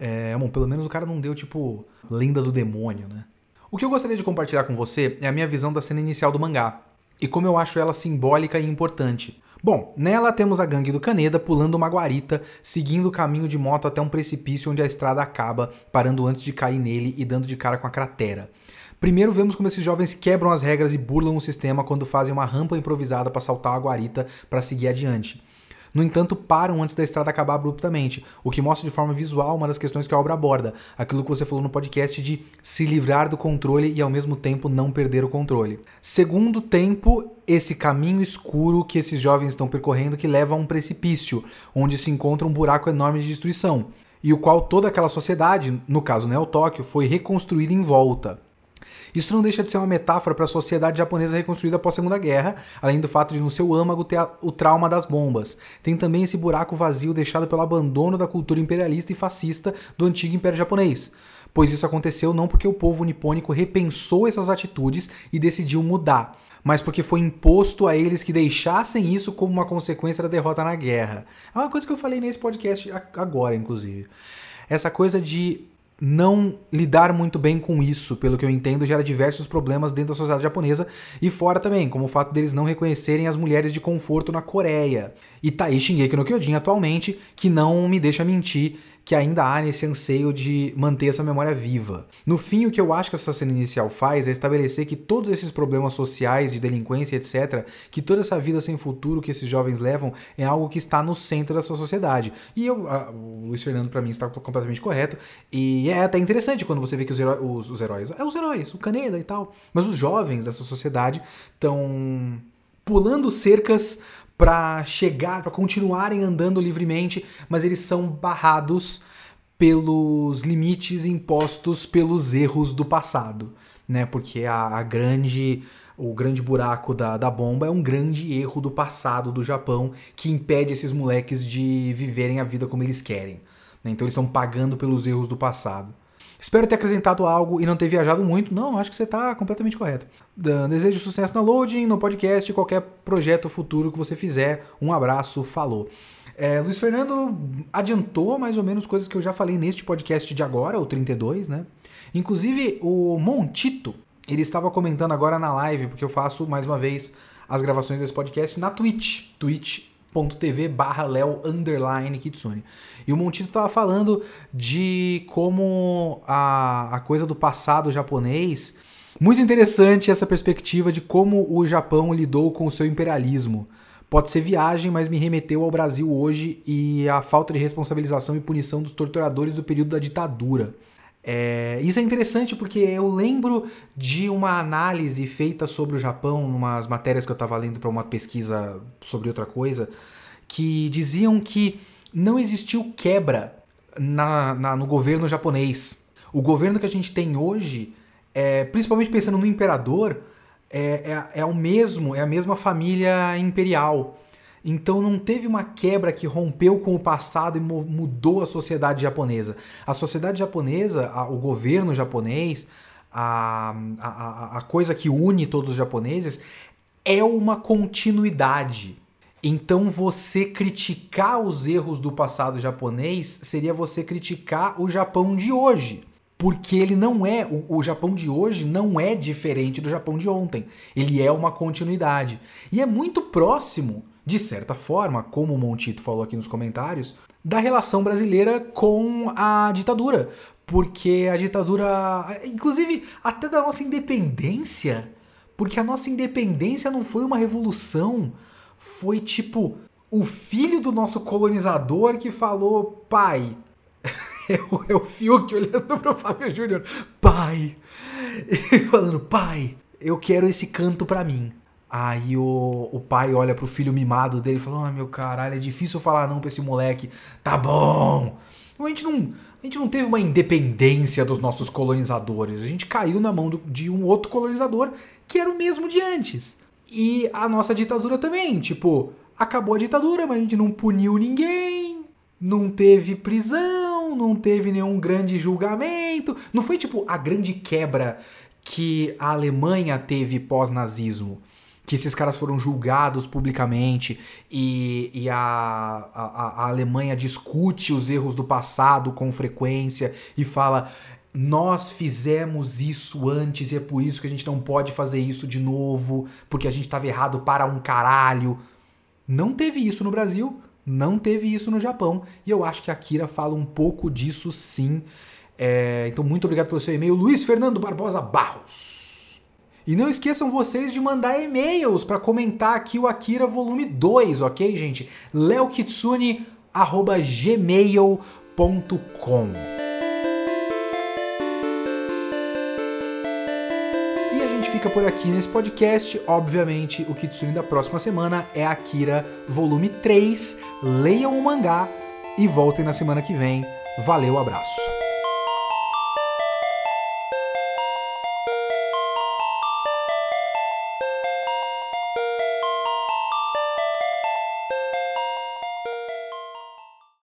É, bom, pelo menos o cara não deu tipo lenda do demônio, né? O que eu gostaria de compartilhar com você é a minha visão da cena inicial do mangá e como eu acho ela simbólica e importante. Bom, nela temos a gangue do Caneda pulando uma guarita, seguindo o caminho de moto até um precipício onde a estrada acaba, parando antes de cair nele e dando de cara com a cratera. Primeiro vemos como esses jovens quebram as regras e burlam o sistema quando fazem uma rampa improvisada para saltar a guarita para seguir adiante. No entanto, param antes da estrada acabar abruptamente, o que mostra de forma visual uma das questões que a obra aborda, aquilo que você falou no podcast de se livrar do controle e ao mesmo tempo não perder o controle. Segundo tempo, esse caminho escuro que esses jovens estão percorrendo que leva a um precipício, onde se encontra um buraco enorme de destruição, e o qual toda aquela sociedade, no caso Neo Tóquio, foi reconstruída em volta. Isso não deixa de ser uma metáfora para a sociedade japonesa reconstruída após a Segunda Guerra, além do fato de no seu âmago ter o trauma das bombas. Tem também esse buraco vazio deixado pelo abandono da cultura imperialista e fascista do antigo Império Japonês. Pois isso aconteceu não porque o povo nipônico repensou essas atitudes e decidiu mudar, mas porque foi imposto a eles que deixassem isso como uma consequência da derrota na guerra. É uma coisa que eu falei nesse podcast agora, inclusive. Essa coisa de não lidar muito bem com isso, pelo que eu entendo, gera diversos problemas dentro da sociedade japonesa e fora também, como o fato deles não reconhecerem as mulheres de conforto na Coreia. E tá aí Shingeki no Kyojin atualmente, que não me deixa mentir que ainda há nesse anseio de manter essa memória viva. No fim, o que eu acho que essa cena inicial faz é estabelecer que todos esses problemas sociais, de delinquência, etc., que toda essa vida sem futuro que esses jovens levam é algo que está no centro da sua sociedade. E eu, a, o Luiz Fernando, para mim, está completamente correto. E é até interessante quando você vê que os, heró os, os heróis, é os heróis, o Caneda e tal, mas os jovens dessa sociedade estão pulando cercas para chegar, para continuarem andando livremente, mas eles são barrados pelos limites impostos pelos erros do passado, né? Porque a, a grande o grande buraco da, da bomba é um grande erro do passado do Japão que impede esses moleques de viverem a vida como eles querem. Né? Então eles estão pagando pelos erros do passado. Espero ter acrescentado algo e não ter viajado muito. Não, acho que você está completamente correto. Desejo sucesso na loading, no podcast, qualquer projeto futuro que você fizer. Um abraço, falou. É, Luiz Fernando adiantou mais ou menos coisas que eu já falei neste podcast de agora, o 32, né? Inclusive, o Montito, ele estava comentando agora na live, porque eu faço mais uma vez as gravações desse podcast na Twitch. Twitch twitch.tv barra Léo underline Kitsune. E o Montito estava falando de como a, a coisa do passado japonês. Muito interessante essa perspectiva de como o Japão lidou com o seu imperialismo. Pode ser viagem, mas me remeteu ao Brasil hoje e à falta de responsabilização e punição dos torturadores do período da ditadura. É, isso é interessante porque eu lembro de uma análise feita sobre o Japão, umas matérias que eu estava lendo para uma pesquisa sobre outra coisa, que diziam que não existiu quebra na, na, no governo japonês. O governo que a gente tem hoje, é, principalmente pensando no imperador, é, é, é o mesmo, é a mesma família imperial. Então não teve uma quebra que rompeu com o passado e mudou a sociedade japonesa. A sociedade japonesa, o governo japonês, a, a, a coisa que une todos os japoneses é uma continuidade. Então você criticar os erros do passado japonês seria você criticar o Japão de hoje. Porque ele não é. O, o, Japão de hoje não é diferente do Japão de ontem. Ele é uma continuidade. E é muito próximo, de certa forma, como o Montito falou aqui nos comentários, da relação brasileira com a ditadura. Porque a ditadura. Inclusive, até da nossa independência. Porque a nossa independência não foi uma revolução foi tipo o filho do nosso colonizador que falou: pai. É o, Fiuk olhando pro Fábio Júnior: pai. E falando: pai, eu quero esse canto pra mim. Aí o, o pai olha pro filho mimado dele e fala: Ah, meu caralho, é difícil falar não pra esse moleque. Tá bom. A gente não, a gente não teve uma independência dos nossos colonizadores. A gente caiu na mão do, de um outro colonizador que era o mesmo de antes. E a nossa ditadura também, tipo, acabou a ditadura, mas a gente não puniu ninguém, não teve prisão, não teve nenhum grande julgamento. Não foi tipo a grande quebra que a Alemanha teve pós-nazismo. Que esses caras foram julgados publicamente e, e a, a, a Alemanha discute os erros do passado com frequência e fala: nós fizemos isso antes e é por isso que a gente não pode fazer isso de novo, porque a gente estava errado para um caralho. Não teve isso no Brasil, não teve isso no Japão, e eu acho que a Kira fala um pouco disso sim. É, então, muito obrigado pelo seu e-mail, Luiz Fernando Barbosa Barros. E não esqueçam vocês de mandar e-mails para comentar aqui o Akira volume 2, ok, gente? leokitsune.gmail.com fica por aqui nesse podcast. Obviamente, o Kitsune da próxima semana é Akira Volume 3. Leiam o mangá e voltem na semana que vem. Valeu, abraço.